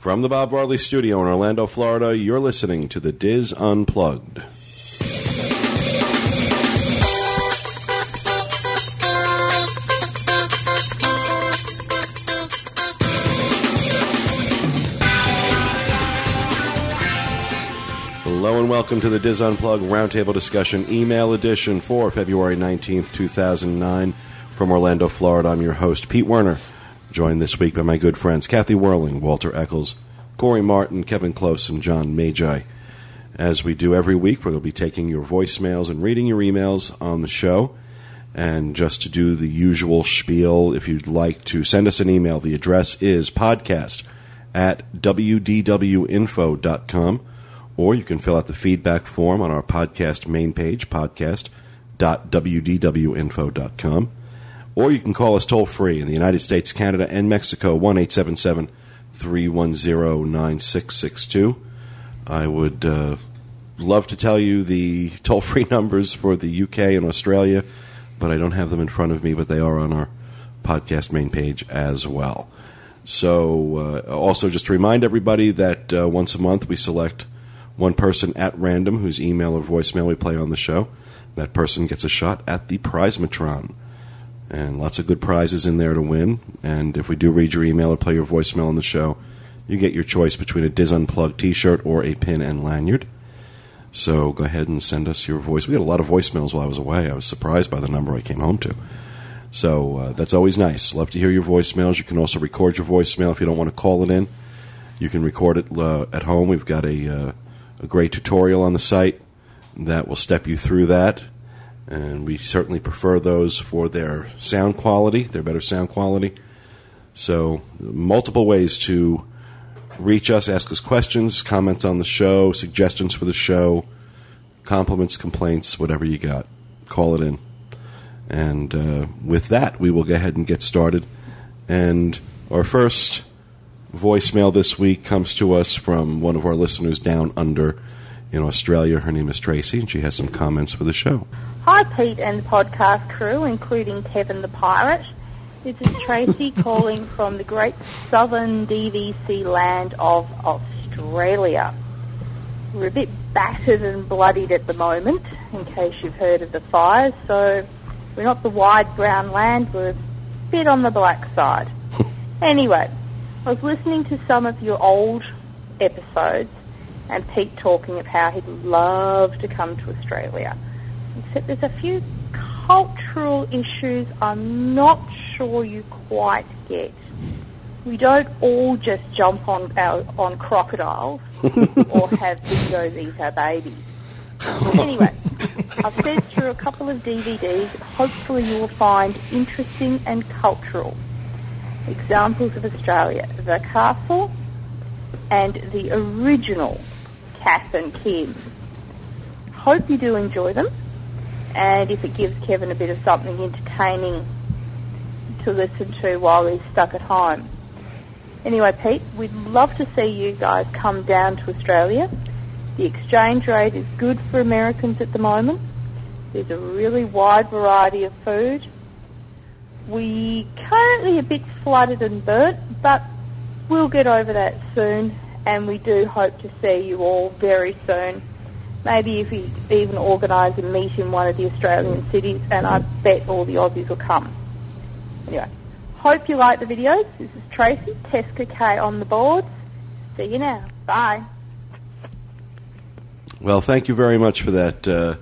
From the Bob Barley Studio in Orlando, Florida, you're listening to the Dis Unplugged. Hello and welcome to the Dis Unplugged Roundtable Discussion Email Edition for February 19th, 2009. From Orlando, Florida, I'm your host, Pete Werner, joined this week by my good friends Kathy Werling, Walter Eccles, Corey Martin, Kevin Close, and John Magi. As we do every week, to be taking your voicemails and reading your emails on the show. And just to do the usual spiel, if you'd like to send us an email, the address is podcast at wdwinfo.com, or you can fill out the feedback form on our podcast main page, podcast.wdwinfo.com, or you can call us toll free in the United States, Canada, and Mexico, 1 877 310 9662. I would uh, love to tell you the toll free numbers for the UK and Australia, but I don't have them in front of me, but they are on our podcast main page as well. So, uh, also just to remind everybody that uh, once a month we select one person at random whose email or voicemail we play on the show. That person gets a shot at the Prizematron. And lots of good prizes in there to win. And if we do read your email or play your voicemail on the show, you get your choice between a Dis Unplugged t shirt or a pin and lanyard. So go ahead and send us your voice. We had a lot of voicemails while I was away. I was surprised by the number I came home to. So uh, that's always nice. Love to hear your voicemails. You can also record your voicemail if you don't want to call it in. You can record it uh, at home. We've got a, uh, a great tutorial on the site that will step you through that. And we certainly prefer those for their sound quality, their better sound quality. So, multiple ways to reach us, ask us questions, comments on the show, suggestions for the show, compliments, complaints, whatever you got. Call it in. And uh, with that, we will go ahead and get started. And our first voicemail this week comes to us from one of our listeners down under in Australia. Her name is Tracy, and she has some comments for the show. Hi, Pete and the podcast crew, including Kevin the Pirate. This is Tracy calling from the great southern DVC land of Australia. We're a bit battered and bloodied at the moment, in case you've heard of the fires, so we're not the wide brown land, we're a bit on the black side. anyway, I was listening to some of your old episodes and Pete talking of how he'd love to come to Australia. Except there's a few cultural issues I'm not sure you quite get. We don't all just jump on our, on crocodiles or have dingoes eat our babies. Anyway, I've fed through a couple of DVDs. Hopefully you will find interesting and cultural examples of Australia. The Castle and the original Kath and Kim. Hope you do enjoy them and if it gives Kevin a bit of something entertaining to listen to while he's stuck at home. Anyway, Pete, we'd love to see you guys come down to Australia. The exchange rate is good for Americans at the moment. There's a really wide variety of food. We currently a bit flooded and burnt, but we'll get over that soon, and we do hope to see you all very soon. Maybe if we even organise a meet in one of the Australian cities, and I bet all the Aussies will come. Anyway, hope you like the videos. This is Tracy, Tesca K on the board. See you now. Bye. Well, thank you very much for that, uh,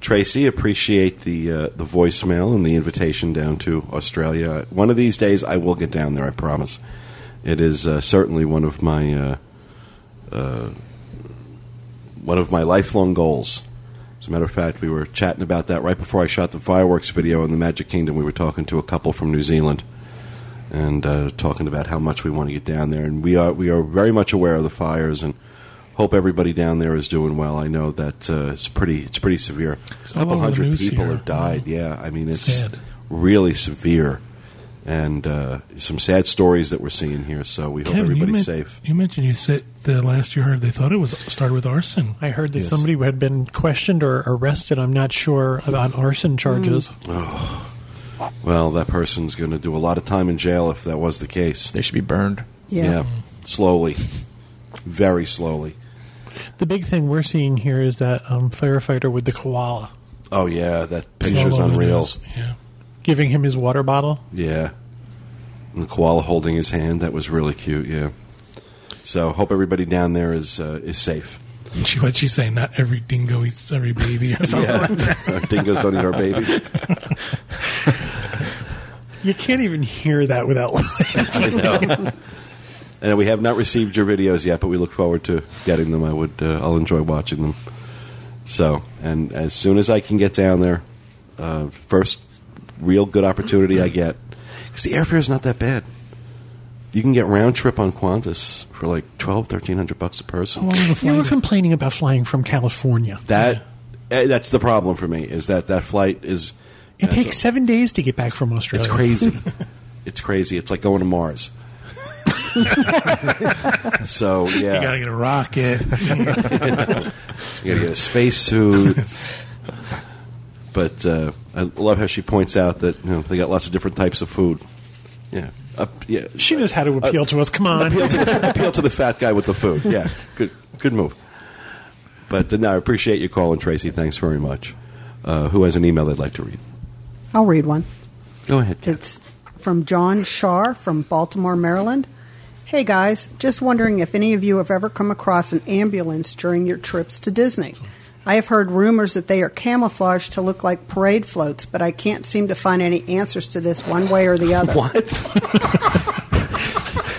Tracy. Appreciate the uh, the voicemail and the invitation down to Australia. One of these days, I will get down there. I promise. It is uh, certainly one of my uh, uh, one of my lifelong goals. As a matter of fact, we were chatting about that right before I shot the fireworks video in the Magic Kingdom. We were talking to a couple from New Zealand and uh, talking about how much we want to get down there. And we are we are very much aware of the fires and hope everybody down there is doing well. I know that uh, it's pretty it's pretty severe. It's a couple all over the hundred people here. have died. Yeah, I mean it's Sad. really severe. And uh, some sad stories that we're seeing here. So we hope Kevin, you, everybody's men- safe. you mentioned you said the last you heard they thought it was started with arson. I heard that Yes. somebody had been questioned or arrested. I'm not sure about arson charges. Well, that person's going to do a lot of time in jail if that was the case. They should be burned. Yeah. slowly, very slowly. The big thing we're seeing here is that um, firefighter with the koala Oh yeah, that picture's All unreal. Yeah. Giving him his water bottle. Yeah, and the koala holding his hand. That was really cute. Yeah. So hope everybody down there is uh, is safe. She, what'd she say? Not every dingo eats every baby or something like that. Dingoes don't eat our babies. You can't even hear that without laughing. I know. And we have not received your videos yet, but we look forward to getting them. I would, uh, I'll enjoy watching them. So, and as soon as I can get down there, uh, first real good opportunity I get, because the airfare is not that bad. You can get round trip on Qantas for like twelve, thirteen hundred bucks a person. How long You were complaining about flying from California. That eh, that's the problem for me is that that flight is It that's takes a- seven days to get back from Australia. It's crazy. it's crazy. It's like going to Mars. so yeah, You got to get a rocket. You gotta get a spacesuit. but uh, I love how she points out that you know they got lots of different types of food. Yeah, Up, yeah. She knows how to appeal to us. Come on. appeal to, the, appeal to the fat guy with the food. Yeah, good, good move. But uh, no, I appreciate you calling, Tracy. Thanks very much. Uh, who has an email they'd like to read? I'll read one. Go ahead. Kat. It's from John Shar from Baltimore, Maryland. Hey guys, just wondering if any of you have ever come across an ambulance during your trips to Disney. I have heard rumors that they are camouflaged to look like parade floats, but I can't seem to find any answers to this one way or the other. What?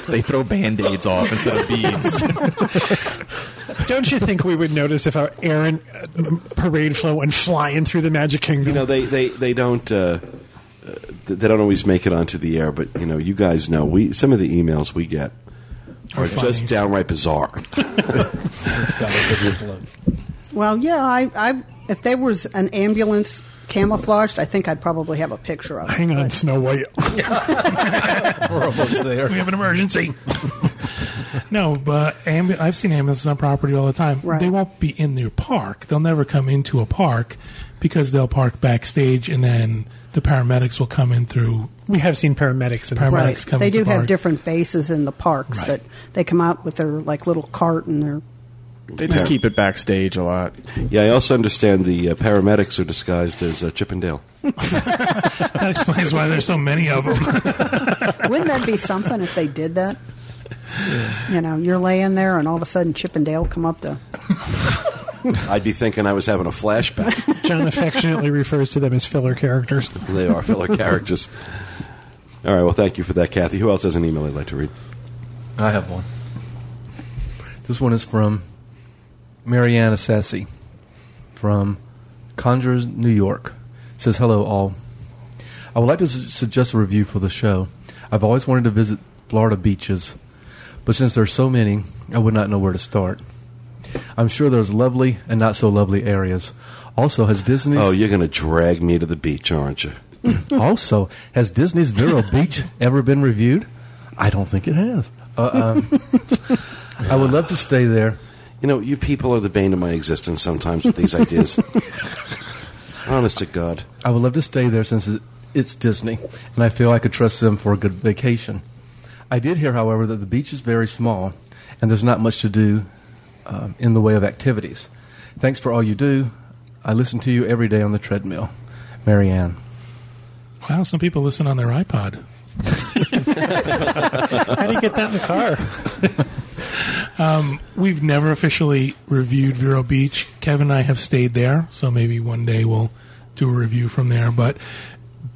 They throw band aids off instead of beads. Don't you think we would notice if our errant uh, parade float went flying through the Magic Kingdom? You know they they they don't. Uh, uh, they don't always make it onto the air, but you know, you guys know we some of the emails we get are Are just downright bizarre. Well, yeah, I, I if there was an ambulance camouflaged, I think I'd probably have a picture of it. Hang on, but- Snow White. We're almost there. we have an emergency. no, but ambu- I've seen ambulances on property all the time. Right. They won't be in their park. They'll never come into a park because they'll park backstage and then the paramedics will come in through. We have seen paramedics in Paramedics Right. come They do the have park. different bases in the parks Right. that they come out with their like little cart and their They just keep it backstage a lot. Yeah, I also understand the uh, paramedics are disguised as uh, Chippendale. That explains why there's so many of them. Wouldn't that be something if they did that? You know, you're laying there and all of a sudden Chippendale come up to I'd be thinking I was having a flashback. John affectionately refers to them as filler characters. they are filler characters. All right, well, thank you for that, Kathy. Who else has an email they'd like to read? I have one. This one is from Mariana Sassy from Congers, New York. Says, Hello, all. I would like to su- suggest a review for the show. I've always wanted to visit Florida beaches, but since there's so many, I would not know where to start. I'm sure there's lovely and not so lovely areas. Also, has Disney's Oh, you're going to drag me to the beach, aren't you? also, has Disney's Vero Beach ever been reviewed? I don't think it has. Uh, um, I would love to stay there. You know, you people are the bane of my existence sometimes with these ideas. Honest to God. I would love to stay there since it's Disney, and I feel I could trust them for a good vacation. I did hear, however, that the beach is very small and there's not much to do um, in the way of activities. Thanks for all you do. I listen to you every day on the treadmill. Marianne. wow, some people listen on their iPod. How do you get that in the car? We've never officially reviewed Vero Beach. Kevin and I have stayed there, so maybe one day we'll do a review from there. But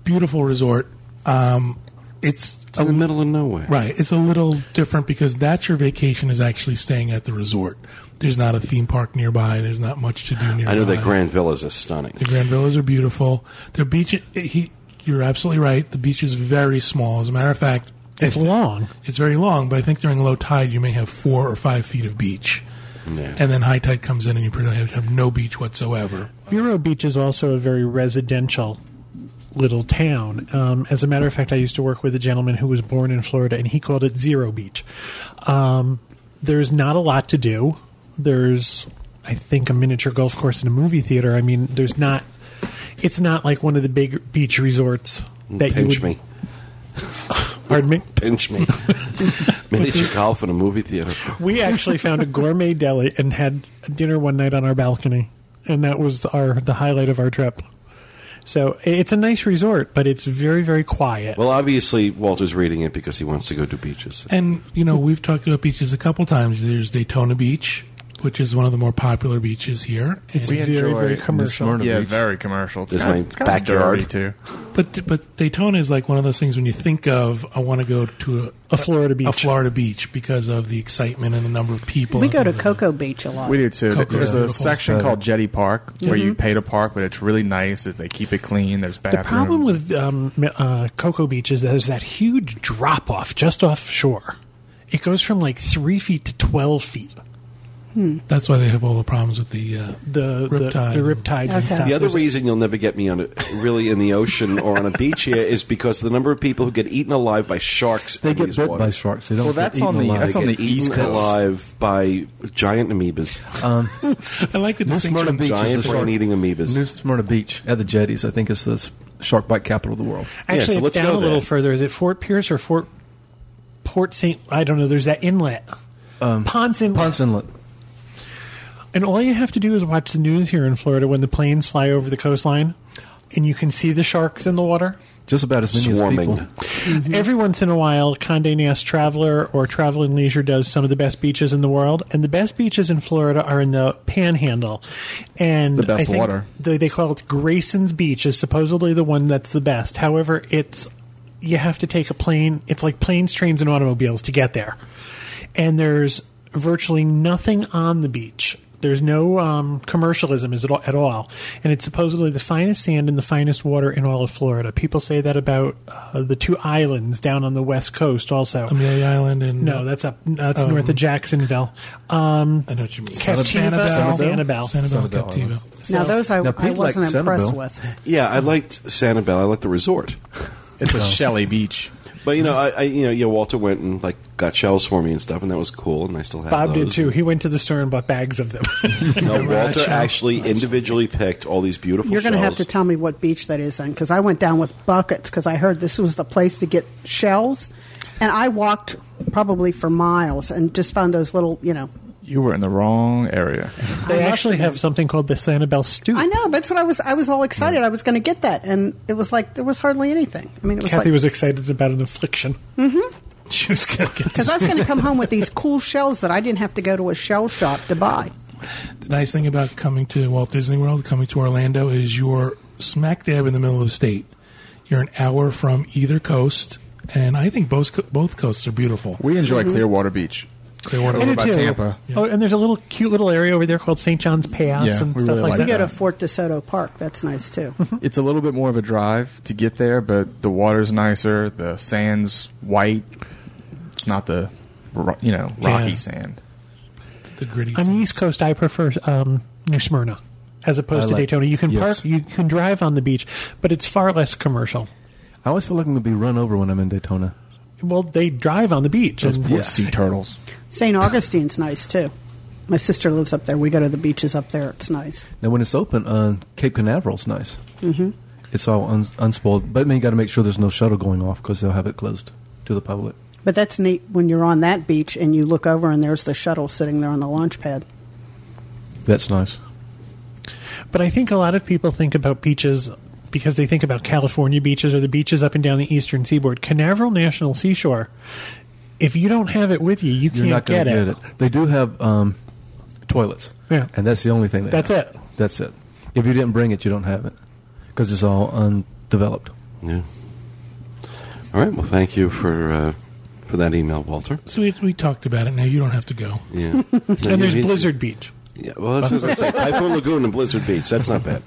beautiful resort. Um, it's It's in the middle of nowhere. Right. It's a little different because that's your vacation is actually staying at the resort. There's not a theme park nearby. There's not much to do nearby. I know that Grand Villas is stunning. The Grand Villas are beautiful. Their beach, he, you're absolutely right. The beach is very small. As a matter of fact, It's if- long. It's very long, but I think during low tide you may have four or five feet of beach. Yeah. And then high tide comes in and you pretty much have no beach whatsoever. Vero Beach is also a very residential little town. Um, as a matter of fact, I used to work with a gentleman who was born in Florida, and he called it Zero Beach. Um, there's not a lot to do. There's, I think, a miniature golf course and a movie theater. I mean, there's not. It's not like one of the big beach resorts that you Pinch would. me. Pardon me. Pinch me. Miniature golf in a movie theater. We actually found a gourmet deli and had dinner one night on our balcony, and that was our the highlight of our trip. So it's a nice resort, but it's very very quiet. Well, obviously, Walter's reading it because he wants to go to beaches. And you know, we've talked about beaches a couple times. There's Daytona Beach, which is one of the more popular beaches here. it's we very enjoy very commercial. Smyrna. Yeah, Beach. very commercial. It's There's kinda- my it's kinda backyard. dirty, too. But but Daytona is like one of those things when you think of I want to go to a, A Florida beach. a Florida beach because of the excitement and the number of people. We go to live in Cocoa Beach a lot. We do too. Cocoa There's is a section Better. called Jetty Park where you pay to park, but it's really nice. That they keep it clean. There's bathrooms. The problem with um, uh, Cocoa Beach is that there's that huge drop off just offshore. It goes from like three feet to twelve feet. It. That's why they have all the problems with the uh, The Riptide. the, the riptides and stuff. The other reason you'll never get me on a, really in the ocean or on a beach here is because the number of people who get eaten alive by sharks. They get these bit waters. by sharks. They don't Well, that's eaten on the- alive. that's They on get the East eaten Coast. alive by giant amoebas. I like the New Smyrna distinction. Beach Giant is the shark. brain-eating amoebas. New Smyrna Beach at the jetties. I think is the shark bite capital of the world. Yeah, Actually, so it's let's down go a little there. further. Is it Fort Pierce or Fort Port Saint? I don't know. There's that inlet, Ponce Inlet, Ponce Inlet. And all you have to do is watch the news here in Florida when the planes fly over the coastline, and you can see the sharks in the water. Just about as many Swarming. as people. Mm-hmm. Every once in a while, Condé Nast Traveler or Travel and Leisure does some of the best beaches in the world, and the best beaches in Florida are in the Panhandle. And The best I think water. They, they call it Grayton's Beach is supposedly the one that's the best. However, it's you have to take a plane. It's like planes, trains, and automobiles to get there, and there's virtually nothing on the beach. There's no um, commercialism is at all, at all, and it's supposedly the finest sand and the finest water in all of Florida. People say that about uh, the two islands down on the west coast, also. Amelia Island and no, that's up that's Um, north of Jacksonville. Um, I know what you mean. Captiva, Sanibel, Sanibel. Sanibel, Sanibel. Captiva. now those I, Now, I wasn't impressed with. Yeah, I liked Sanibel. I liked the resort. it's a Shelley Beach. But you know, I, I you know, yeah, Walter went and like got shells for me and stuff, and that was cool. And I still have Bob did too. He went to the store and bought bags of them. No, Walter shell. actually individually picked all these beautiful. You're going to have to tell me what beach that is then, because I went down with buckets because I heard this was the place to get shells, and I walked probably for miles and just found those little, you know. You were in the wrong area. they actually have have something called the Sanibel Stoop. I know that's what I was. I was all excited. I was going to get that, and it was like there was hardly anything. I mean, it was Kathy like was excited about an affliction. Mm-hmm. She was going to get because. I was going to come home with these cool shells that I didn't have to go to a shell shop to buy. The nice thing about coming to Walt Disney World, coming to Orlando, is you're smack dab in the middle of the state. You're an hour from either coast, and I think both both coasts are beautiful. We enjoy Clearwater Beach. Clearwater, I do by too. Tampa. Oh, and there's a little cute little area over there called St. John's Pass Yeah, and stuff really like like We that. go that. to Fort DeSoto Park. That's nice too. It's a little bit more of a drive to get there, but the water's nicer. The sand's white. It's not the you know rocky Yeah. sand. the gritty. On the East Coast, I prefer um, New Smyrna as opposed I to like- Daytona. You can yes. park, you can drive on the beach, but it's far less commercial. I always feel like I'm going to be run over when I'm in Daytona. Well, they drive on the beach. Those and- poor Yeah. sea turtles. St. Augustine's nice too. My sister lives up there. We go to the beaches up there. It's nice. Now, when it's open, uh, Cape Canaveral's nice. Mm-hmm. It's all un- unspoiled, but I mean, you got to make sure there's no shuttle going off because they'll have it closed to the public. But that's neat when you're on that beach and you look over and there's the shuttle sitting there on the launch pad. That's nice. But I think a lot of people think about beaches because they think about California beaches or the beaches up and down the eastern seaboard. Canaveral National Seashore, if you don't have it with you, you You're can't not going get, it. get it. They do have um, toilets. Yeah. And that's the only thing they That's have. it. That's it. If you didn't bring it, you don't have it because it's all undeveloped. Yeah. All right. Well, thank you for uh, for that email, Walter. So we, we talked about it. Now you don't have to go. Yeah. And there's Blizzard Beach. Yeah, well, that's what I was going to say. Typhoon Lagoon and Blizzard Beach. That's not bad.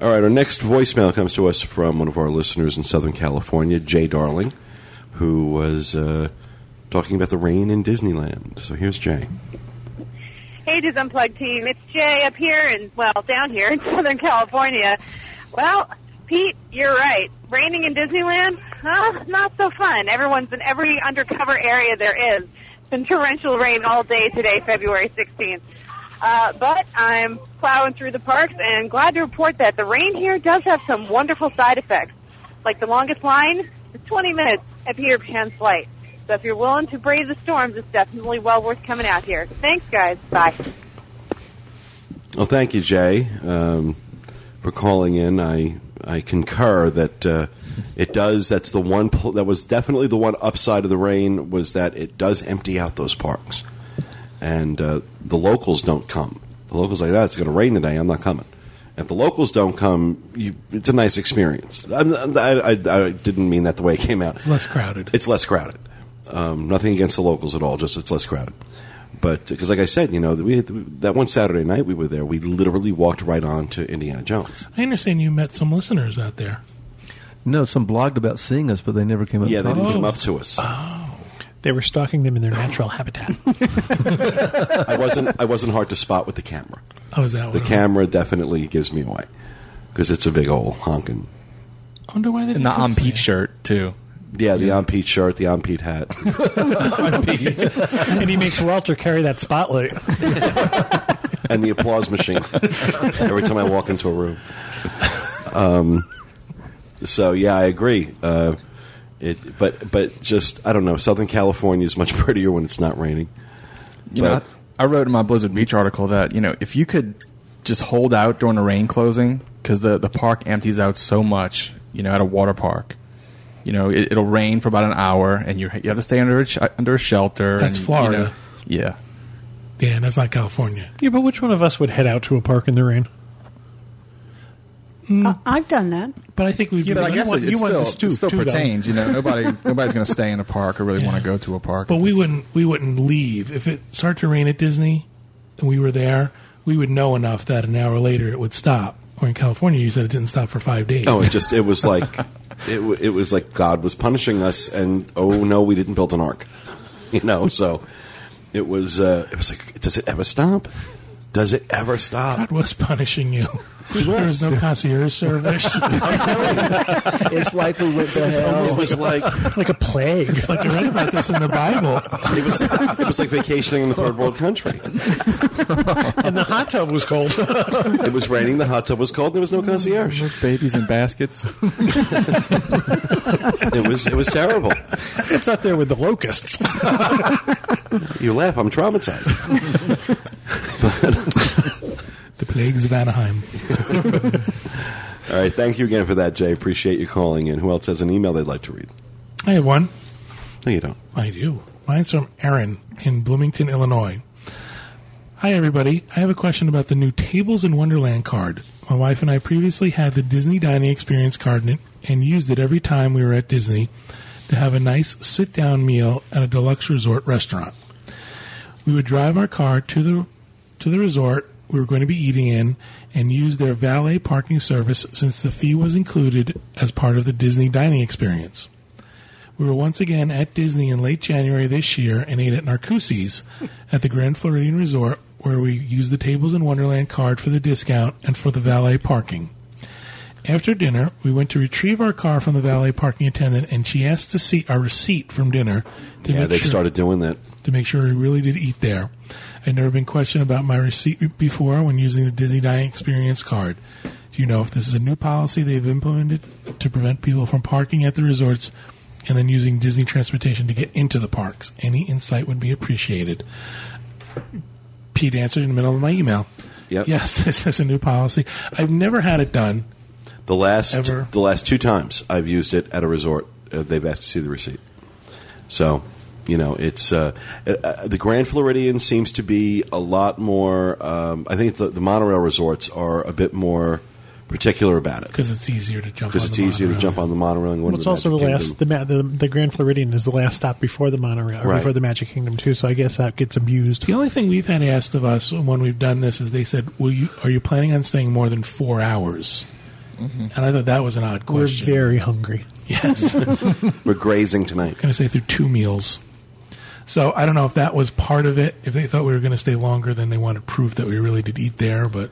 All right, our next voicemail comes to us from one of our listeners in Southern California, Jay Darling, who was uh, talking about the rain in Disneyland. So here's Jay. Hey, Dis Unplugged team. It's Jay up here and, well, down here in Southern California. Well, Pete, you're right. Raining in Disneyland? Huh? Not so fun. Everyone's in every undercover area there is. It's been torrential rain all day today, February 16th. Uh, but I'm plowing through the parks and glad to report that the rain here does have some wonderful side effects. Like the longest line is 20 minutes at Peter Pan's flight. So if you're willing to brave the storms, it's definitely well worth coming out here. Thanks, guys. Bye. Well, thank you, Jay, um, for calling in. I I concur that uh, it does. That's the one. That was definitely the one upside of the rain was that it does empty out those parks, and uh, the locals don't come. The locals like, oh, it's going to rain today. I'm not coming. If the locals don't come, you, it's a nice experience. I'm, I, I, I didn't mean that the way it came out. It's less crowded. It's less crowded. Um, nothing against the locals at all. Just it's less crowded. But because, like I said, you know, we had, that one Saturday night we were there, we literally walked right on to Indiana Jones. I understand you met some listeners out there. No, some blogged about seeing us, but they never came up. Yeah, to they talk didn't come up to us. They were stalking them in their natural habitat. I wasn't. I wasn't hard to spot with the camera. Oh, is that The what? camera definitely gives me away because it's a big old honking. I wonder why they And didn't the on say Pete it. shirt too. Yeah, the on Pete shirt, the on Pete hat. and he makes Walter carry that spotlight. and the applause machine every time I walk into a room. Um, so yeah, I agree. Uh, it, but but just I don't know. Southern California is much prettier when it's not raining. You know, I, I wrote in my Blizzard Beach article that you know if you could just hold out during the rain closing because the the park empties out so much. You know, at a water park, you know it, it'll rain for about an hour, and you you have to stay under a sh- under a shelter. That's and, you Florida. know, yeah. Yeah, that's not California. yeah, but which one of us would head out to a park in the rain? I- I've done that. But I think we've Yeah, but I been- guess want- it, you it want still, the stoop, it still too, though. pertains. You know, nobody nobody's going to stay in a park or really want to go to a park. But we wouldn't we wouldn't leave if it started to rain at Disney, and we were there. We would know enough that an hour later it would stop. Or in California, you said it didn't stop for five days. Oh, it just it was like it it was like God was punishing us, and oh no, we didn't build an ark. You know, so it was uh, it was like, does it ever stop? Does it ever stop? God was punishing you. There was no concierge service. It's like we went to hell. It was like Like a plague. like I read about this in the Bible. it was it was like vacationing in a third world country. and the hot tub was cold. It was raining, the hot tub was cold, and there was no concierge. babies in baskets. It was it was terrible. it's up there with the locusts. You laugh, I'm traumatized. Plagues of Anaheim. All right, thank you again for that, Jay. Appreciate you calling in. Who else has an email they'd like to read? I have one. No, you don't. I do. Mine's from Aaron in Bloomington, Illinois. Hi, everybody. I have a question about the new Tables in Wonderland card. My wife and I previously had the Disney Dining Experience card and- and used it every time we were at Disney to have a nice sit down meal at a deluxe resort restaurant. We would drive our car to the to the resort we were going to be eating in and use their valet parking service since the fee was included as part of the Disney dining experience. We were once again at Disney in late January this year and ate at Narcoossee's at the Grand Floridian Resort, where we used the Tables in Wonderland card for the discount and for the valet parking. After dinner, we went to retrieve our car from the valet parking attendant, and she asked to see our receipt from dinner to Yeah, they've sure started doing that. to make sure we really did eat there. I'd never been questioned about my receipt before when using the Disney Dining Experience card. Do you know if this is a new policy they've implemented to prevent people from parking at the resorts and then using Disney transportation to get into the parks? Any insight would be appreciated. Pete answered in the middle of my email. Yep. Yes, this is a new policy. I've never had it done. The last Ever. the last two times I've used it at a resort, uh, they've asked to see the receipt. So, you know, it's uh, uh, the Grand Floridian seems to be a lot more. Um, I think the, the monorail resorts are a bit more particular about it Because it's easier to jump because on it's the easier to monorail. jump on the monorail and Well, it's the also the last. The, ma- the the Grand Floridian is the last stop before the monorail or Right. before the Magic Kingdom too. So I guess that gets abused. The only thing we've had asked of us when we've done this is they said, "Will you? Are you planning on staying more than four hours?" And I thought that was an odd question. We're very hungry. yes, We're grazing tonight. to say through two meals. So I don't know if that was part of it. If they thought we were going to stay longer, then they wanted proof that we really did eat there. But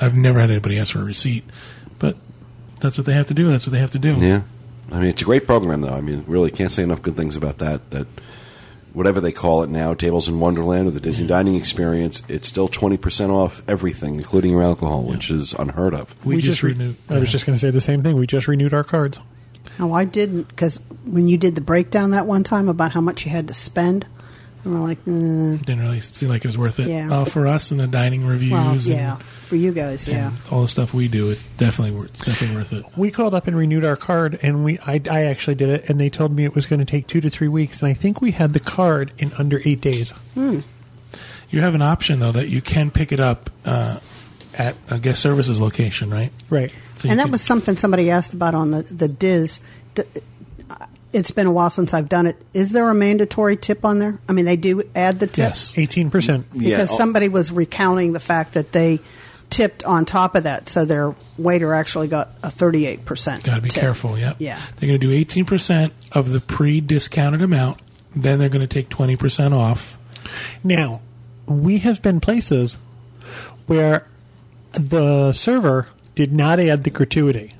I've never had anybody ask for a receipt. But that's what they have to do. That's what they have to do. Yeah, I mean it's a great program though. I mean, really can't say enough good things about that. That whatever they call it now, Tables in Wonderland or the Disney Dining Experience, it's still twenty percent off everything, including your alcohol, which is unheard of. We, just, re- renewed. I was just going to say the same thing. We just renewed our cards. No, I didn't because when you did the breakdown that one time about how much you had to spend, and we're like, mm, Didn't really seem like it was worth it. Yeah. Uh, for us and the dining reviews well, and, yeah, for you guys, yeah. and all the stuff we do, it definitely worth definitely worth it. We called up and renewed our card, and we I, I actually did it, and they told me it was going to take two to three weeks, and I think we had the card in under eight days. You have an option though that you can pick it up uh, at a guest services location, right? Right. So and that can- was something somebody asked about on the the Dis. It's been a while since I've done it. Is there a mandatory tip on there? I mean, they do add the tip yes. Eighteen percent. Because oh- somebody was recounting the fact that they tipped on top of that, so their waiter actually got a thirty-eight percent. Got to be careful. Yep. Yeah. They're going to do eighteen percent of the pre-discounted amount. Then they're going to take twenty percent off. Now, we have been places where the server did not add the gratuity,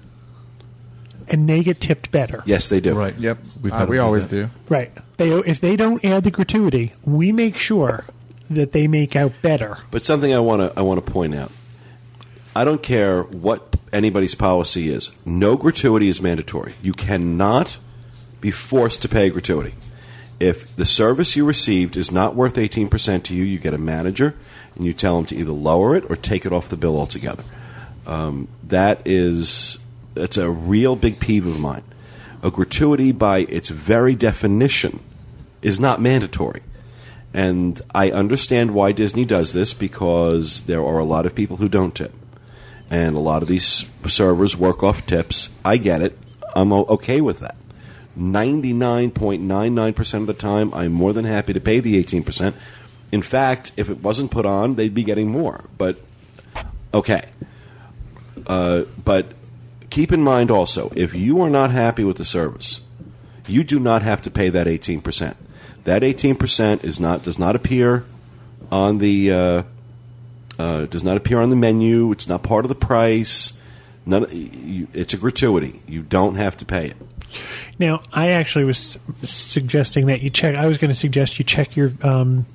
and they get tipped better. Yes, they do. Right. Yep. We've Uh, had we them always that. do. Right. They if they don't add the gratuity, we make sure that they make out better. But something I want to I want to point out. I don't care what anybody's policy is. No gratuity is mandatory. You cannot be forced to pay gratuity. If the service you received is not worth 18% to you, you get a manager and you tell them to either lower it or take it off the bill altogether. Um, that is that's a real big peeve of mine. A gratuity, by its very definition, is not mandatory. And I understand why Disney does this because there are a lot of people who don't tip. And a lot of these servers work off tips. I get it. I'm okay with that. 99.99% of the time, I'm more than happy to pay the 18%. In fact, if it wasn't put on, they'd be getting more. But, okay. Uh, but keep in mind also, if you are not happy with the service, you do not have to pay that 18%. That 18% is not does not appear on the uh, uh, does not appear on the menu. It's not part of the price. None, you, it's a gratuity. You don't have to pay it. Now, I actually was suggesting that you check. I was going to suggest you check your um,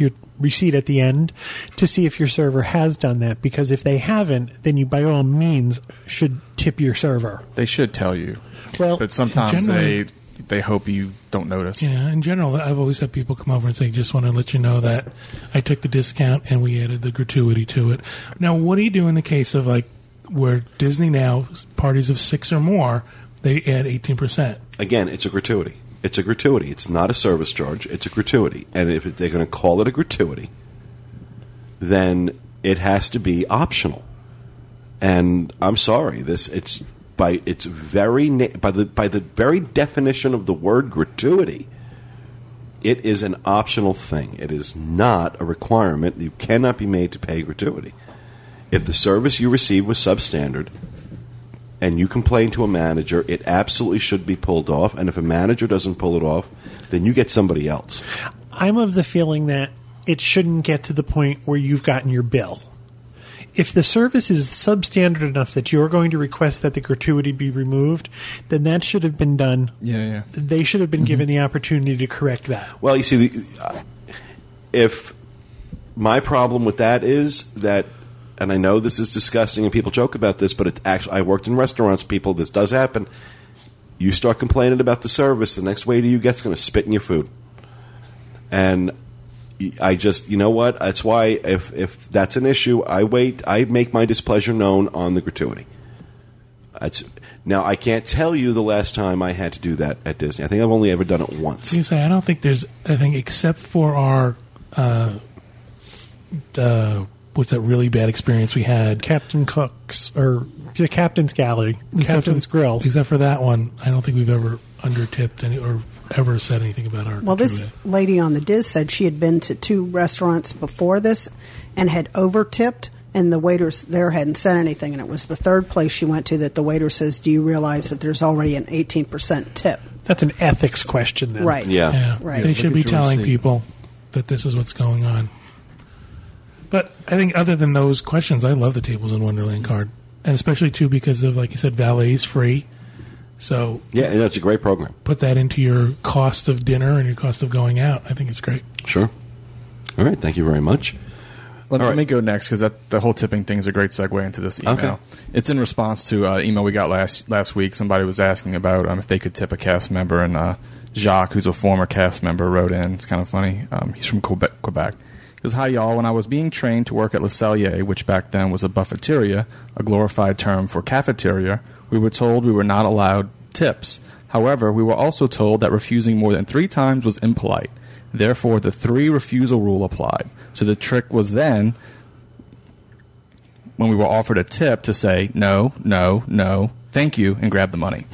your receipt at the end to see if your server has done that. Because if they haven't, then you by all means should tip your server. They should tell you, Well, but sometimes they they hope you don't notice. Yeah, in general, I've always had people come over and say, "Just want to let you know that I took the discount and we added the gratuity to it." Now, what do you do in the case of like where Disney now parties of six or more they add eighteen percent? Again, it's a gratuity. It's a gratuity. It's not a service charge. It's a gratuity. And if they're going to call it a gratuity, then it has to be optional. And I'm sorry, this it's by its very na- by the by the very definition of the word gratuity. It is an optional thing. It is not a requirement. You cannot be made to pay gratuity. If the service you receive was substandard, and you complain to a manager, it absolutely should be pulled off. And if a manager doesn't pull it off, then you get somebody else. I'm of the feeling that it shouldn't get to the point where you've gotten your bill. If the service is substandard enough that you're going to request that the gratuity be removed, then that should have been done. Yeah, yeah. They should have been given the opportunity to correct that. Well, you see, the, uh, if my problem with that is that, and I know this is disgusting and people joke about this, but it actually, I worked in restaurants, people, this does happen. You start complaining about the service, the next waiter you get's going to spit in your food. And I just, you know what? That's why if if that's an issue, I wait. I make my displeasure known on the gratuity. That's, now I can't tell you the last time I had to do that at Disney. I think I've only ever done it once. You say I don't think there's. I think except for our, uh, uh, what's that really bad experience we had? Captain Cook's or the Captain's Galley, Except Captain's for- Grill. Except for that one, I don't think we've ever undertipped any or ever said anything about our. Well, this gratuity. lady on the Dis said she had been to two restaurants before this and had over tipped, and the waiters there hadn't said anything. And it was the third place she went to that the waiter says, "Do you realize that there's already an 18% tip?" That's an ethics question, then. Right. Yeah. Yeah, Right. they Yeah, should be telling receipt. people that this is what's going on. But I think other than those questions, I love the Tables in Wonderland card, and especially too because of like you said, valet's free. So Yeah, and it's a great program. put that into your cost of dinner and your cost of going out. I think it's great. Sure. All right. Thank you very much. Let, All let me go next because the whole tipping thing is a great segue into this email. Okay. It's in response to uh, email we got last last week. Somebody was asking about um, if they could tip a cast member, and uh, Jacques, who's a former cast member, wrote in. It's kind of funny. Um, he's from Quebec. Quebec. Goes, "Hi y'all. When I was being trained to work at Le Cellier, which back then was a buffeteria, a glorified term for cafeteria, we were told we were not allowed tips. However, we were also told that refusing more than three times was impolite. Therefore, the three refusal rule applied. So the trick was then, when we were offered a tip, to say no, no, no, thank you, and grab the money.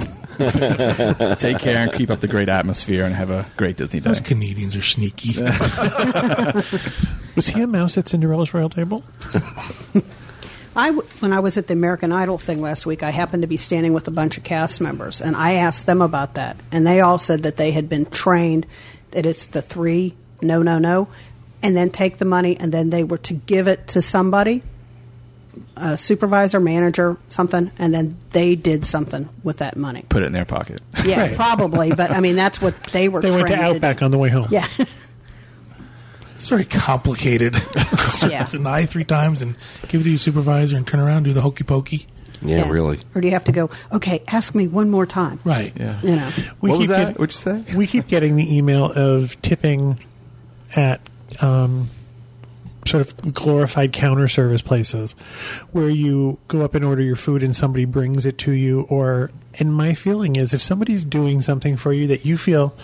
Take care and keep up the great atmosphere and have a great Disney day. Those Canadians are sneaky. Was he a mouse at Cinderella's royal table? I w- when I was at the American Idol thing last week, I happened to be standing with a bunch of cast members, and I asked them about that, and they all said that they had been trained that it's the three no, no, no, and then take the money, and then they were to give it to somebody, a supervisor, manager, something, and then they did something with that money. Put it in their pocket. Yeah, Right. probably, but I mean that's what they were. They went to trained do. Outback on the way home. Yeah, It's very complicated. Yeah. Deny three times and give it to your supervisor and turn around and do the hokey pokey. Yeah, really. Or do you have to go? Okay, ask me one more time. Right. Yeah. You know. We what was keep that? get- What'd you say? we keep getting the email of tipping at um, sort of glorified counter service places where you go up and order your food and somebody brings it to you or and my feeling is if somebody's doing something for you that you feel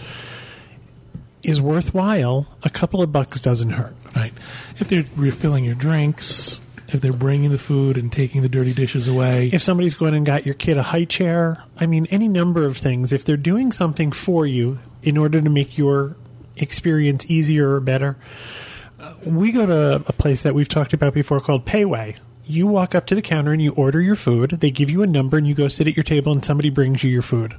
is worthwhile a couple of bucks doesn't hurt Right. If they're refilling your drinks, if they're bringing the food and taking the dirty dishes away. if somebody's going and got your kid a high chair, I mean, any number of things, if they're doing something for you in order to make your experience easier or better, we go to a place that we've talked about before called Payway. You walk up to the counter and you order your food. They give you a number and you go sit at your table and somebody brings you your food.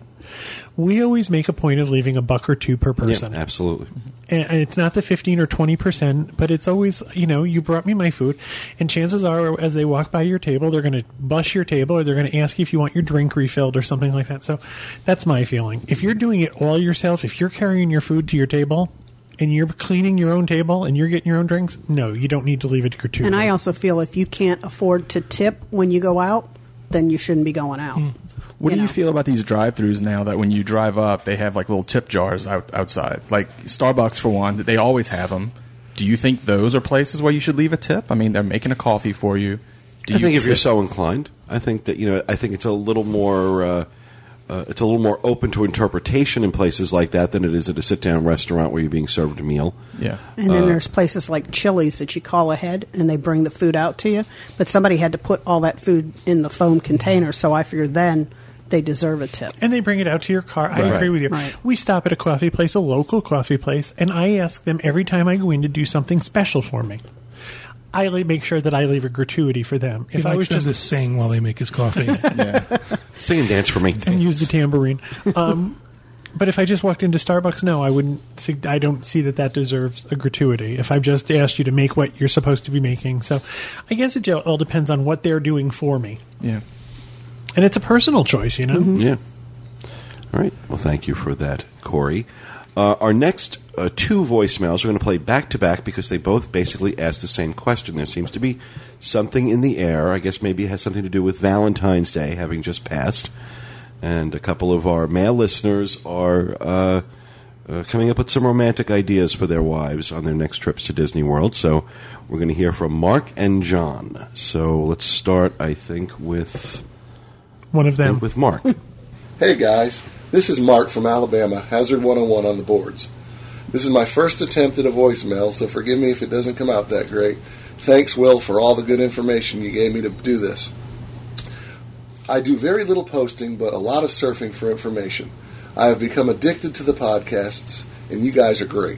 We always make a point of leaving a buck or two per person Yeah, absolutely. and, it's not the 15 or 20 percent but it's always you know you brought me my food and chances are as they walk by your table they're going to bust your table or they're going to ask you if you want your drink refilled or something like that so that's my feeling if you're doing it all yourself if you're carrying your food to your table and you're cleaning your own table and you're getting your own drinks no you don't need to leave it to gratuity And I also feel if you can't afford to tip when you go out, then you shouldn't be going out. What you do you feel about these drive-throughs now that when you drive up, they have like little tip jars out, outside? Like Starbucks, for one, they always have them. Do you think those are places where you should leave a tip? I mean, they're making a coffee for you. Do I you think if you're so inclined, I think that you know, I think it's a little more, uh, uh, it's a little more open to interpretation in places like that than it is at a sit-down restaurant where you're being served a meal. yeah, And then there's places like Chili's that you call ahead and they bring the food out to you. But somebody had to put all that food in the foam container, so I figured then they deserve a tip. and they bring it out to your car. I agree with you. Right. We stop at a coffee place, a local coffee place, and I ask them every time I go in to do something special for me. I make sure that I leave a gratuity for them. He If I was them just to sing while they make his coffee. yeah. Sing and dance for me. and use the tambourine, um, but if I just walked into Starbucks, no, I wouldn't. See, I don't see that that deserves a gratuity. If I've just asked you to make what you're supposed to be making, so I guess it all depends on what they're doing for me, yeah. and it's a personal choice, you know. Yeah. All right. Well, thank you for that, Corey. Uh, our next uh, two voicemails We're going to play back to back because they both basically ask the same question. There seems to be something in the air. I guess maybe it has something to do with Valentine's Day having just passed. And a couple of our male listeners are uh, uh, coming up with some romantic ideas for their wives on their next trips to Disney World. So we're going to hear from Mark and John. So let's start, I think, with, One of them. with Mark. Hey guys, this is Mark from Alabama, Hazard 101 on the boards. This is my first attempt at a voicemail, so forgive me if it doesn't come out that great. Thanks, Will, for all the good information you gave me to do this. I do very little posting, but a lot of surfing for information. I have become addicted to the podcasts, and you guys are great.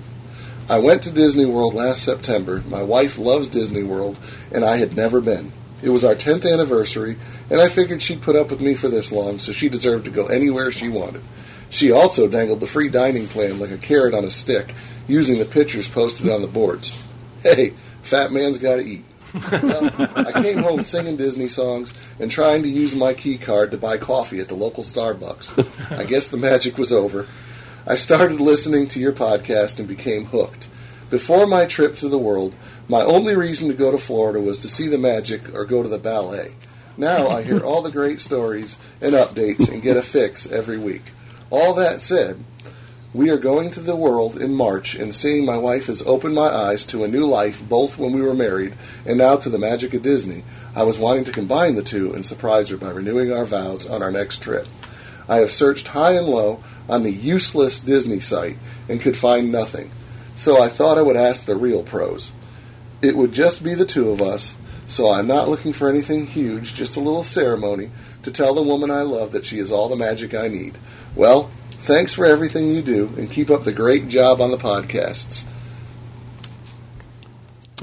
I went to Disney World last September. My wife loves Disney World, and I had never been. It was our 10th anniversary, and I figured she'd put up with me for this long, so she deserved to go anywhere she wanted. She also dangled the free dining plan like a carrot on a stick, using the pictures posted on the boards. Hey, fat man's gotta eat. Well, I came home singing Disney songs and trying to use my key card to buy coffee at the local Starbucks. I guess the magic was over. I started listening to your podcast and became hooked. Before my trip to the world, my only reason to go to Florida was to see the magic or go to the ballet. Now I hear all the great stories and updates and get a fix every week. All that said, we are going to the world in March, and seeing my wife has opened my eyes to a new life both when we were married and now to the magic of Disney. I was wanting to combine the two and surprise her by renewing our vows on our next trip. I have searched high and low on the useless Disney site and could find nothing, so I thought I would ask the real pros. It would just be the two of us, so I'm not looking for anything huge, just a little ceremony to tell the woman I love that she is all the magic I need. Well, thanks for everything you do, and keep up the great job on the podcasts.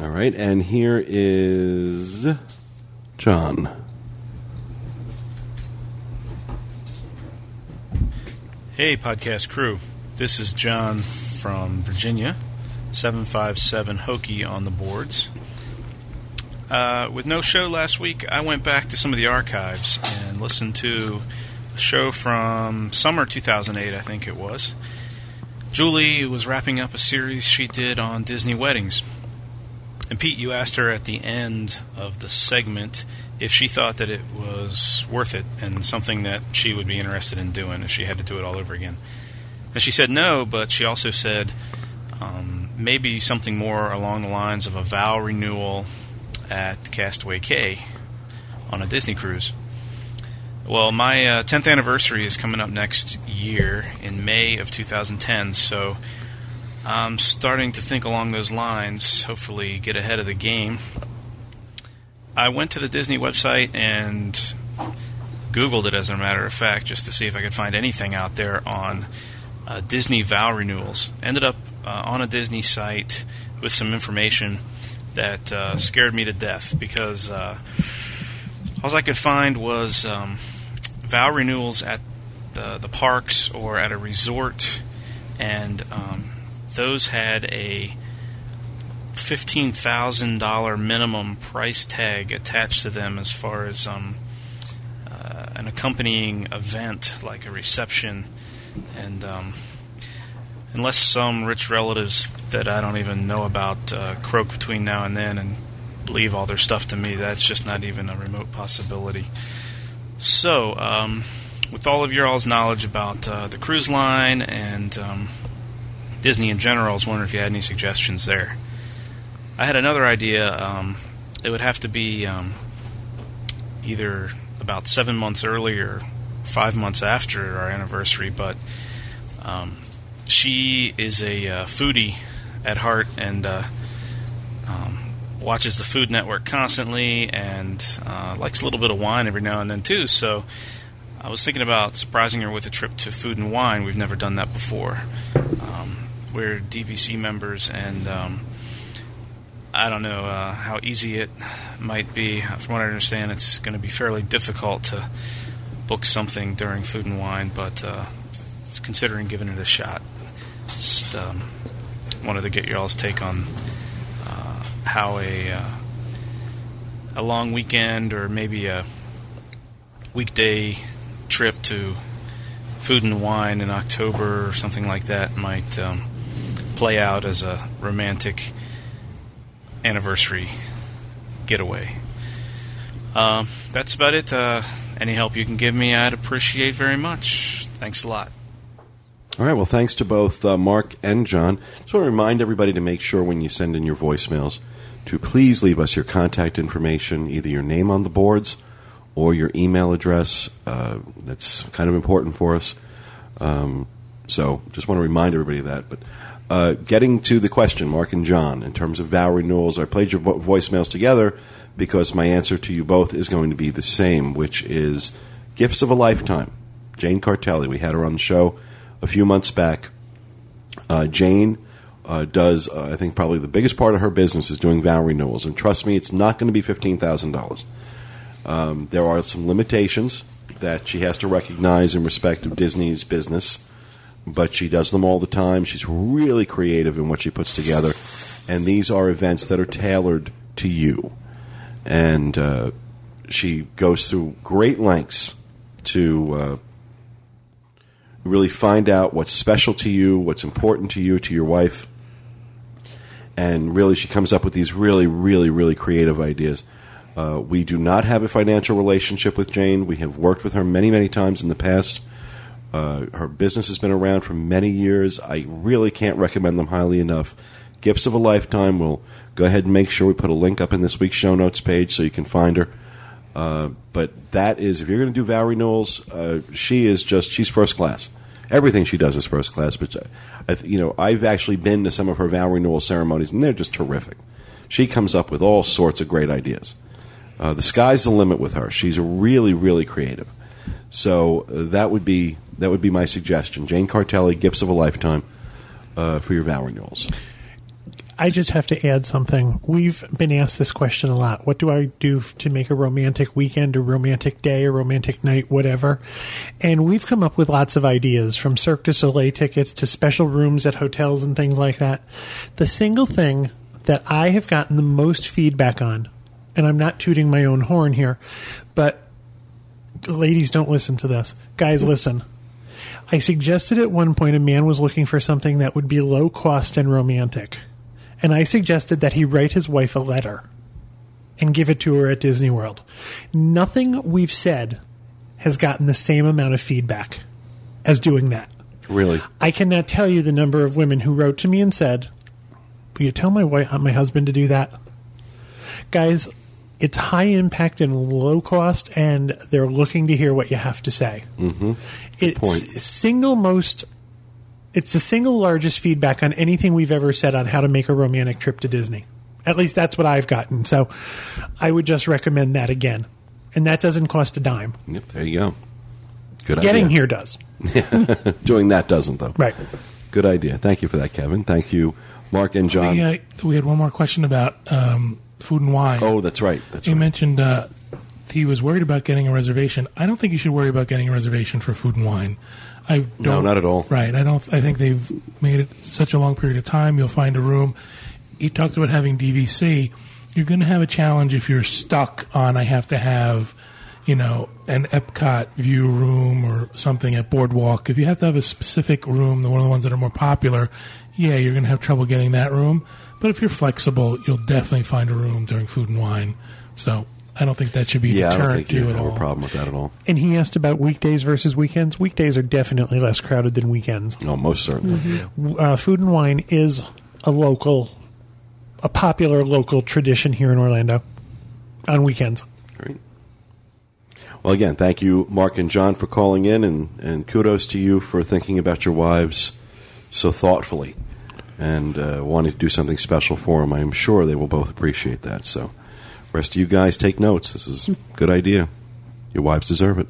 All right, and here is John. Hey, podcast crew. This is John from Virginia, 757 Hokey on the boards. Uh, with no show last week, I went back to some of the archives and listened to a show from summer 2008, I think it was. Julie was wrapping up a series she did on Disney weddings. And Pete, you asked her at the end of the segment if she thought that it was worth it and something that she would be interested in doing if she had to do it all over again. And she said no, but she also said um, maybe something more along the lines of a vow renewal at Castaway Cay on a Disney cruise. Well, my uh, 10th anniversary is coming up next year in May of 2010, so I'm starting to think along those lines, hopefully, get ahead of the game. I went to the Disney website and Googled it, as a matter of fact, just to see if I could find anything out there on uh, Disney vow renewals. Ended up uh, on a Disney site with some information that uh, scared me to death because uh, all I could find was um, vow renewals at the, the parks or at a resort, and um, those had a fifteen thousand dollar minimum price tag attached to them as far as um, uh, an accompanying event like a reception, and um, unless some rich relatives that I don't even know about uh, croak between now and then and leave all their stuff to me, that's just not even a remote possibility. So, um, with all of your all's knowledge about uh, the cruise line and um, Disney in general, I was wondering if you had any suggestions there. I had another idea. Um, it would have to be um, either about seven months early or five months after our anniversary, but um, she is a uh, foodie at heart and uh, um, watches the Food Network constantly and uh, likes a little bit of wine every now and then too. So I was thinking about surprising her with a trip to Food and Wine. We've never done that before. Um, we're DVC members and um, I don't know uh, how easy it might be. From what I understand, it's going to be fairly difficult to book something during Food and Wine, but uh, considering giving it a shot. Just um, wanted to get your all's take on uh, how a uh, a long weekend or maybe a weekday trip to Food and Wine in October or something like that might um, play out as a romantic anniversary getaway. Uh, that's about it. Uh, any help you can give me, I'd appreciate very much. Thanks a lot. All right. Well, thanks to both uh, Mark and John. Just want to remind everybody to make sure when you send in your voicemails to please leave us your contact information, either your name on the boards or your email address. Uh, that's kind of important for us. Um, so, just want to remind everybody of that. But uh, getting to the question, Mark and John, in terms of vow renewals, I played your vo- voicemails together because my answer to you both is going to be the same, which is gifts of a lifetime. Jane Cartelli, we had her on the show a few months back. Uh, Jane uh, does, uh, I think, probably the biggest part of her business is doing vow renewals, and trust me, it's not going to be fifteen thousand dollars. Um, there are some limitations that she has to recognize in respect of Disney's business, but she does them all the time. She's really creative in what she puts together, and these are events that are tailored to you. And uh, she goes through great lengths to uh, really find out what's special to you, what's important to you, to your wife. and really she comes up with these really, really, really creative ideas. Uh, we do not have a financial relationship with Jane. We have worked with her many, many times in the past. Uh, her business has been around for many years. I really can't recommend them highly enough. Gifts of a Lifetime. We'll go ahead and make sure we put a link up in this week's show notes page so you can find her. Uh, but that is, if you're going to do vow renewals, uh, she is just, she's first class. Everything she does is first class. But, uh, I you know, I've actually been to some of her vow renewal ceremonies, and they're just terrific. She comes up with all sorts of great ideas. Uh, the sky's the limit with her. She's really, really creative. So uh, that would be that would be my suggestion. Jane Cartelli, Gifts of a Lifetime, uh, for your vow renewals. I just have to add something. We've been asked this question a lot. What do I do to make a romantic weekend, a romantic day, a romantic night, whatever? And we've come up with lots of ideas from Cirque du Soleil tickets to special rooms at hotels and things like that. The single thing that I have gotten the most feedback on, and I'm not tooting my own horn here, but ladies, don't listen to this. Guys, listen. I suggested at one point a man was looking for something that would be low cost and romantic. And I suggested that he write his wife a letter and give it to her at Disney World. Nothing we've said has gotten the same amount of feedback as doing that. Really, I cannot tell you the number of women who wrote to me and said, "Will you tell my wife, my husband to do that?" Guys, it's high impact and low cost, and they're looking to hear what you have to say. Mm-hmm. It's single most. It's the single largest feedback on anything we've ever said on how to make a romantic trip to Disney. At least that's what I've gotten. So, I would just recommend that again, and that doesn't cost a dime. yep, there you go. Good Getting idea. here does. Doing that doesn't though. Right. Good idea. Thank you for that, Kevin. Thank you, Mark and John. We, uh, we had one more question about um, food and wine. oh, that's right. That's he right. mentioned uh, he was worried about getting a reservation. I don't think you should worry about getting a reservation for food and wine. I don't, No, not at all. Right. I don't. I think they've made it such a long period of time. You'll find a room. He talked about having DVC. You're going to have a challenge if you're stuck on. I have to have, you know, an Epcot view room or something at Boardwalk. If you have to have a specific room, the one of the ones that are more popular, yeah, you're going to have trouble getting that room. But if you're flexible, you'll definitely find a room during food and wine. So I don't think that should be a yeah, I don't think to you you at have all. a problem with that at all. And he asked about weekdays versus weekends. Weekdays are definitely less crowded than weekends. No, most certainly. Mm-hmm. uh, food and wine is a local, a popular local tradition here in Orlando on weekends. Great. Well, again, thank you, Mark and John, for calling in, and, and kudos to you for thinking about your wives so thoughtfully and uh, wanting to do something special for them. I am sure they will both appreciate that. So, rest of you guys, take notes. This is a good idea. Your wives deserve it.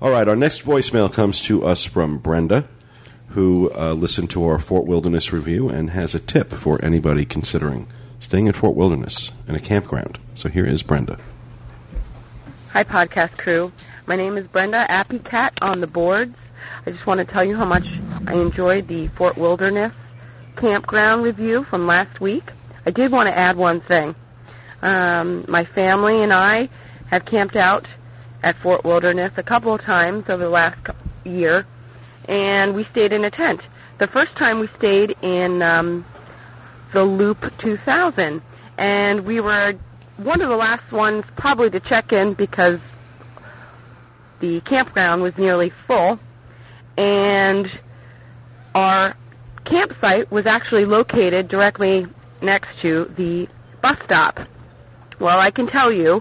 All right, our next voicemail comes to us from Brenda, who uh, listened to our Fort Wilderness review and has a tip for anybody considering staying at Fort Wilderness in a campground. So, here is Brenda. Hi, podcast crew. My name is Brenda Appy Cat on the boards. I just want to tell you how much I enjoyed the Fort Wilderness campground review from last week. I did want to add one thing. Um, my family and I have camped out at Fort Wilderness a couple of times over the last year, and we stayed in a tent. The first time we stayed in um, the Loop 2000, and we were one of the last ones probably to check in because the campground was nearly full, and our campsite was actually located directly next to the bus stop. Well, I can tell you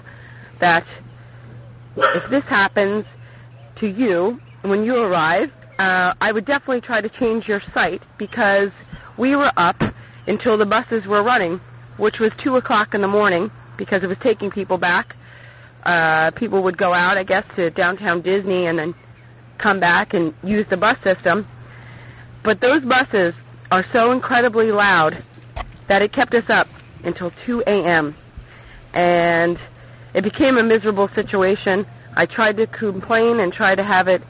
that if this happens to you when you arrive, uh, I would definitely try to change your site because we were up until the buses were running, which was 2 o'clock in the morning because it was taking people back. Uh, people would go out, I guess, to downtown Disney and then come back and use the bus system. But those buses are so incredibly loud that it kept us up until 2 a.m. And it became a miserable situation. I tried to complain and try to have it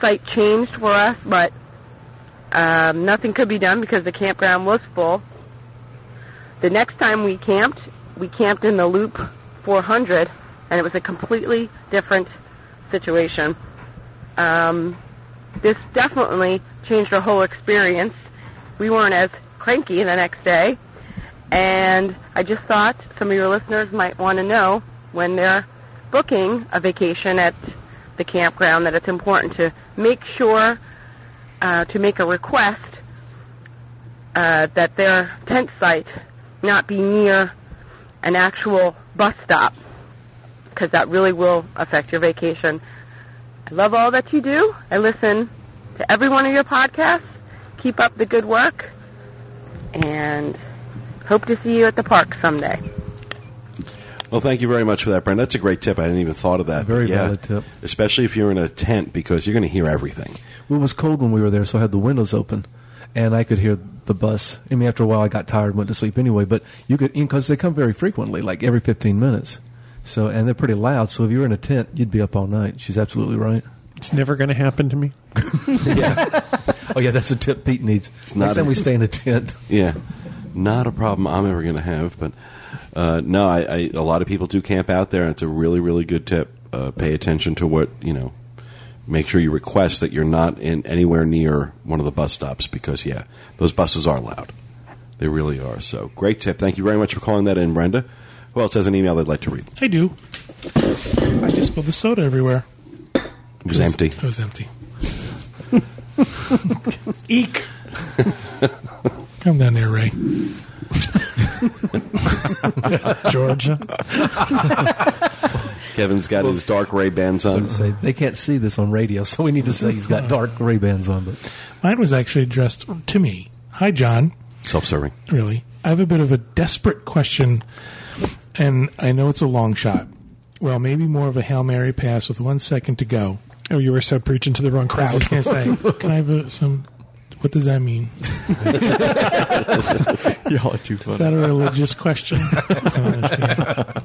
site changed for us, but um, nothing could be done because the campground was full. The next time we camped, we camped in the Loop 400, and it was a completely different situation. Um, this definitely changed our whole experience. We weren't as cranky the next day, And I just thought some of your listeners might want to know when they're booking a vacation at the campground that it's important to make sure uh, to make a request uh, that their tent site not be near an actual bus stop because that really will affect your vacation. I love all that you do. I listen to every one of your podcasts. Keep up the good work and hope to see you at the park someday. Well, thank you very much for that, Brent. That's a great tip. I hadn't even thought of that. Very But yeah, valid tip. Especially if you're in a tent because you're going to hear everything. Well, it was cold when we were there, so I had the windows open, and I could hear the bus. I mean, after a while, I got tired, and went to sleep anyway. But you could, because they come very frequently, like every 15 minutes. So, and they're pretty loud. So if you were in a tent, you'd be up all night. She's absolutely right. It's never going to happen to me. yeah. Oh yeah, that's a tip Pete needs. not Next time a- we stay in a tent. Yeah, not a problem I'm ever going to have. But uh, no, I, I, a lot of people do camp out there, and it's a really, really good tip. Uh, pay attention to what you know. Make sure you request that you're not in anywhere near one of the bus stops because yeah, those buses are loud. They really are. So great tip. Thank you very much for calling that in, Brenda. Who else has an email they'd like to read? I do. I just spilled the soda everywhere. It was empty. It was empty. Eek. Come down there, Ray. Georgia. Kevin's got his dark Ray Bans on. say they can't see this on radio, so we need to say he's got dark Ray Bans on. But Mine was actually addressed to me. Hi, John. Self-serving. Really. I have a bit of a desperate question, and I know it's a long shot. Well, maybe more of a Hail Mary pass with one second to go. Oh, you were so preaching to the wrong crowd. I was going to say, can I have a, some. What does that mean? Y'all are too Is funny. that a religious question? I don't understand.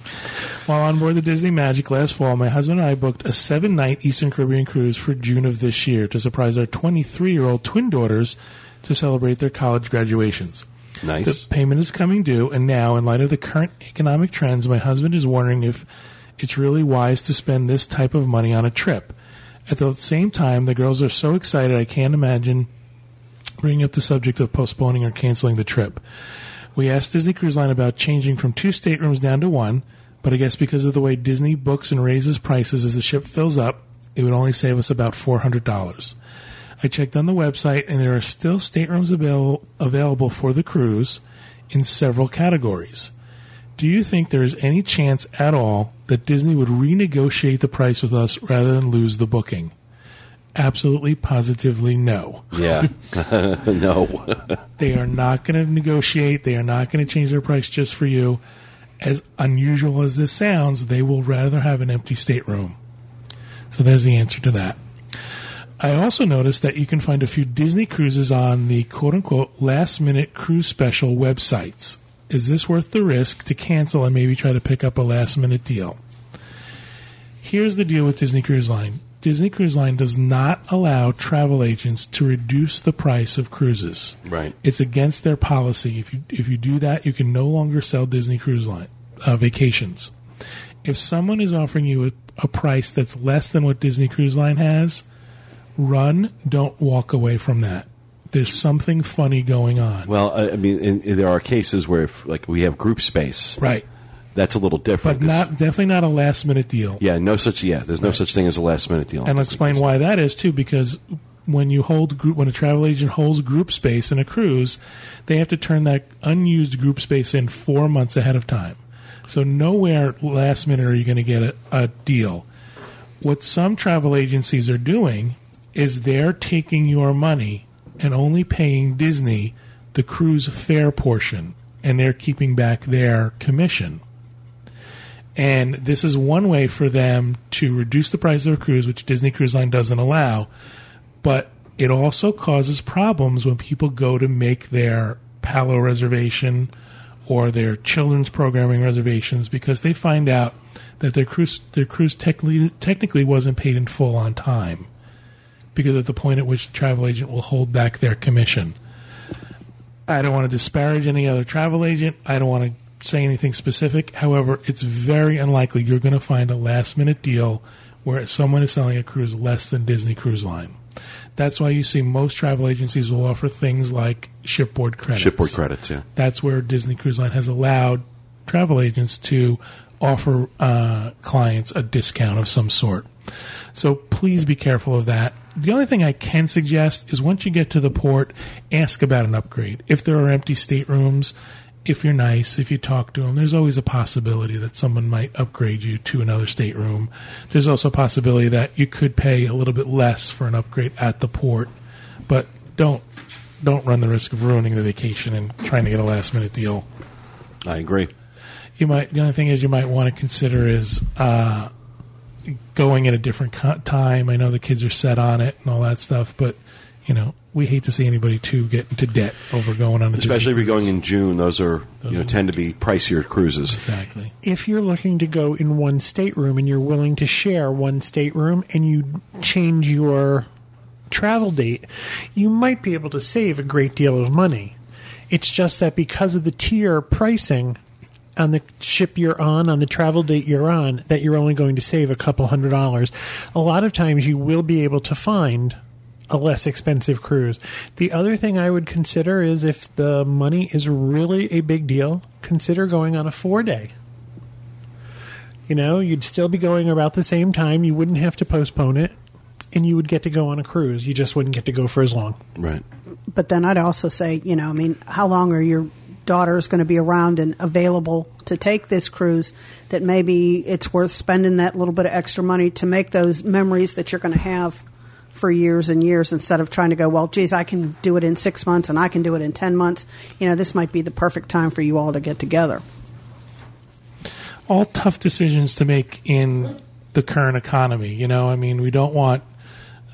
While on board the Disney Magic last fall, my husband and I booked a seven night Eastern Caribbean cruise for June of this year to surprise our 23 year old twin daughters to celebrate their college graduations. Nice. The payment is coming due, and now, in light of the current economic trends, my husband is wondering if it's really wise to spend this type of money on a trip. At the same time, the girls are so excited I can't imagine bringing up the subject of postponing or canceling the trip. We asked Disney Cruise Line about changing from two staterooms down to one, but I guess because of the way Disney books and raises prices as the ship fills up, it would only save us about $400. I checked on the website and there are still staterooms avail- available for the cruise in several categories. Do you think there is any chance at all that Disney would renegotiate the price with us rather than lose the booking? Absolutely, positively no. Yeah. no. They are not going to negotiate. They are not going to change their price just for you. As unusual as this sounds, they will rather have an empty stateroom. So there's the answer to that. I also noticed that you can find a few Disney cruises on the quote unquote last minute cruise special websites. Is this worth the risk to cancel and maybe try to pick up a last minute deal? Here's the deal with Disney Cruise Line Disney Cruise Line does not allow travel agents to reduce the price of cruises. Right. It's against their policy. If you if you do that, you can no longer sell Disney Cruise Line uh, vacations. If someone is offering you a, a price that's less than what Disney Cruise Line has, run. Don't walk away from that. There's something funny going on. Well, I mean, in, in- there are cases where, if, like, we have group space. Right. That's a little different. But not definitely not a last minute deal. Yeah, no such. Yeah, there's no such thing as a last minute deal. And I'll explain why that is too, because when you hold group, when a travel agent holds group space in a cruise, they have to turn that unused group space in four months ahead of time. So nowhere last minute are you going to get a, a deal. What some travel agencies are doing is they're taking your money and only paying Disney the cruise fare portion, and they're keeping back their commission. And this is one way for them to reduce the price of a cruise, which Disney Cruise Line doesn't allow. But it also causes problems when people go to make their Palo reservation or their children's programming reservations because they find out that their cruise their cruise technically technically wasn't paid in full on time because at the point at which the travel agent will hold back their commission. I don't want to disparage any other travel agent. I don't want to say anything specific. However, it's very unlikely you're going to find a last minute deal where someone is selling a cruise less than Disney Cruise Line. That's why you see most travel agencies will offer things like shipboard credits. Shipboard credits, yeah. That's where Disney Cruise Line has allowed travel agents to offer uh, clients a discount of some sort. So please be careful of that. The only thing I can suggest is once you get to the port, ask about an upgrade. If there are empty staterooms, if you're nice, if you talk to them, there's always a possibility that someone might upgrade you to another stateroom. There's also a possibility that you could pay a little bit less for an upgrade at the port, but don't don't run the risk of ruining the vacation and trying to get a last minute deal. I agree. You might. The only thing is, you might want to consider is uh, going at a different co- time. I know the kids are set on it and all that stuff, but you know, we hate to see anybody too get into debt over going on a Especially if you're going in June, those are Those you know are- tend to be pricier cruises. Exactly. if you're looking to go in one stateroom and you're willing to share one stateroom and you change your travel date, you might be able to save a great deal of money. It's just that because of the tier pricing on the ship you're on, on the travel date you're on, that you're only going to save a couple hundred dollars. A lot of times you will be able to find a less expensive cruise. The other thing I would consider is if the money is really a big deal, consider going on a four day. You know, you'd still be going about the same time. You wouldn't have to postpone it, and you would get to go on a cruise. You just wouldn't get to go for as long. Right. But then I'd also say, you know, I mean, how long are your daughters going to be around and available to take this cruise that maybe it's worth spending that little bit of extra money to make those memories that you're going to have for years and years instead of trying to go, well, geez, I can do it in six months and I can do it in 10 months. You know, this might be the perfect time for you all to get together. all tough decisions to make in the current economy. You know, I mean, we don't want.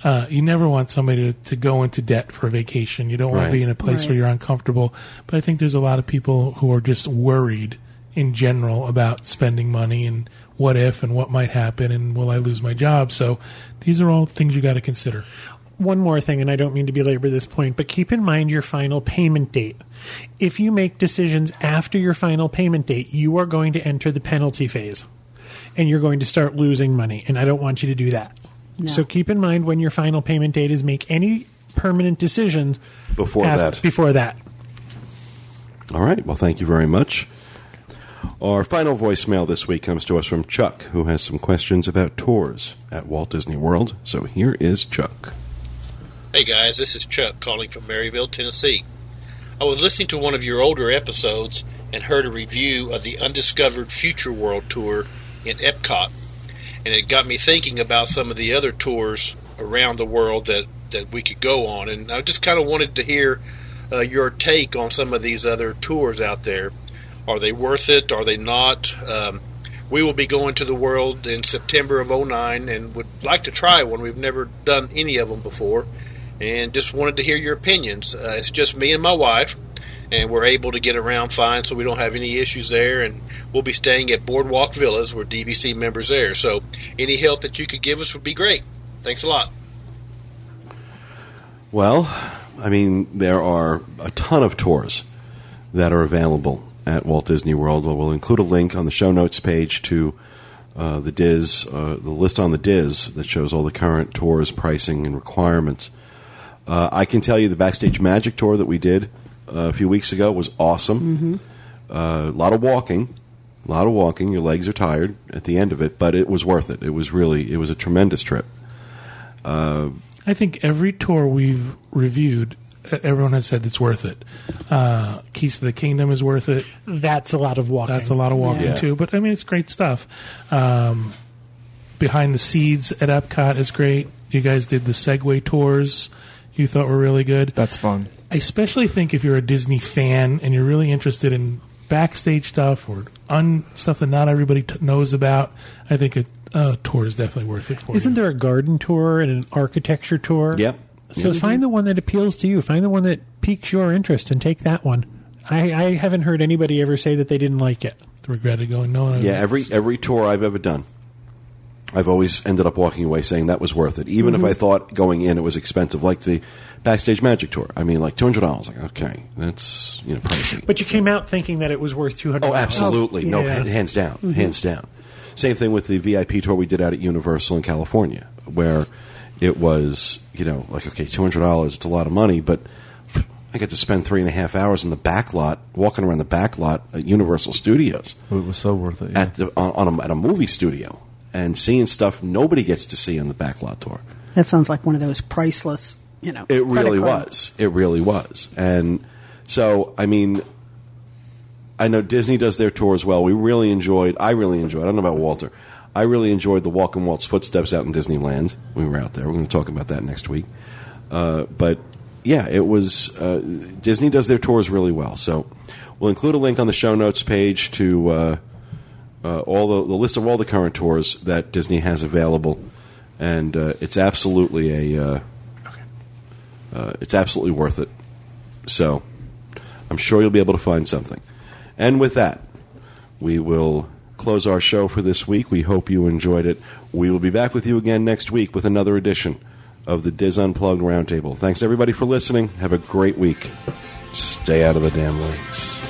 Uh, you never want somebody to, to go into debt for a vacation. You don't want to be in a place Right. where you're uncomfortable. But I think there's a lot of people who are just worried in general about spending money and what if and what might happen and will I lose my job. So these are all things you got to consider. One more thing, and I don't mean to belabor this point, but keep in mind your final payment date. If you make decisions after your final payment date, you are going to enter the penalty phase and you're going to start losing money. And I don't want you to do that. No. So keep in mind when your final payment date is make any permanent decisions Before af- that. Before that. All right. Well, thank you very much. Our final voicemail this week comes to us from Chuck, who has some questions about tours at Walt Disney World. So here is Chuck. Hey guys, this is Chuck calling from Maryville, Tennessee. I was listening to one of your older episodes and heard a review of the Undiscovered Future World Tour in Epcot, and it got me thinking about some of the other tours around the world that, that we could go on, and I just kind of wanted to hear uh, your take on some of these other tours out there. Are they worth it? Are they not? Um, we will be going to the world in September of 09 and would like to try one. We've never done any of them before and just wanted to hear your opinions. Uh, it's just me and my wife, and we're able to get around fine, so we don't have any issues there. And we'll be staying at Boardwalk Villas. We're DVC members there, so any help that you could give us would be great. Thanks a lot. Well, I mean, there are a ton of tours that are available at Walt Disney World. Well, we'll include a link on the show notes page to uh, the DIS, uh, the list on the DIS that shows all the current tours, pricing, and requirements. Uh, I can tell you the Backstage Magic tour that we did uh, a few weeks ago was awesome. Uh, a lot of walking, a lot of walking. Your legs are tired at the end of it, but it was worth it. It was really, it was a tremendous trip. I think every tour we've reviewed, uh, everyone has said it's worth it. Uh, Keys to the Kingdom is worth it. That's a lot of walking. That's a lot of walking Yeah. too. But I mean, it's great stuff. Um, Behind the Seeds at Epcot is great. You guys did the Segway tours. You thought were really good. That's fun. I especially think if you're a Disney fan and you're really interested in backstage stuff or un stuff that not everybody t- knows about, I think a uh, tour is definitely worth it for Isn't you. there a garden tour and an architecture tour? Yep. So find the one that appeals to you. Find the one that piques your interest and take that one. I, I haven't heard anybody ever say that they didn't like it. regretted going no? no, Yeah, no. every every tour I've ever done, I've always ended up walking away saying that was worth it, even if mm-hmm. I thought going in it was expensive, like the Backstage Magic tour. I mean, like two hundred dollars. Like, okay, that's you know pricey. But you came out thinking that it was worth two hundred. oh, absolutely, oh, no, yeah. hands down, mm-hmm. hands down. Same thing with the VIP tour we did out at Universal in California, where it was you know like okay, two hundred dollars. It's a lot of money, but I got to spend three and a half hours in the back lot, walking around the back lot at Universal Studios It was so worth it. yeah. at the on, on a, at a movie studio and seeing stuff nobody gets to see on the back lot tour. That sounds like one of those priceless, you know. It really card- was. It really was. And so, I mean, I know Disney does their tour as well. We really enjoyed. I really enjoyed. I don't know about Walter. I really enjoyed the Walk in Walt's footsteps out in Disneyland. We were out there. We're going to talk about that next week. Uh, but yeah, it was. Uh, Disney does their tours really well. So we'll include a link on the show notes page to uh, uh, all the, the list of all the current tours that Disney has available, and uh, it's absolutely a. Uh, it's absolutely worth it. So I'm sure you'll be able to find something. And with that, we will close our show for this week. We hope you enjoyed it. We will be back with you again next week with another edition of the Dis Unplugged Roundtable. Thanks everybody for listening. Have a great week. Stay out of the damn lakes.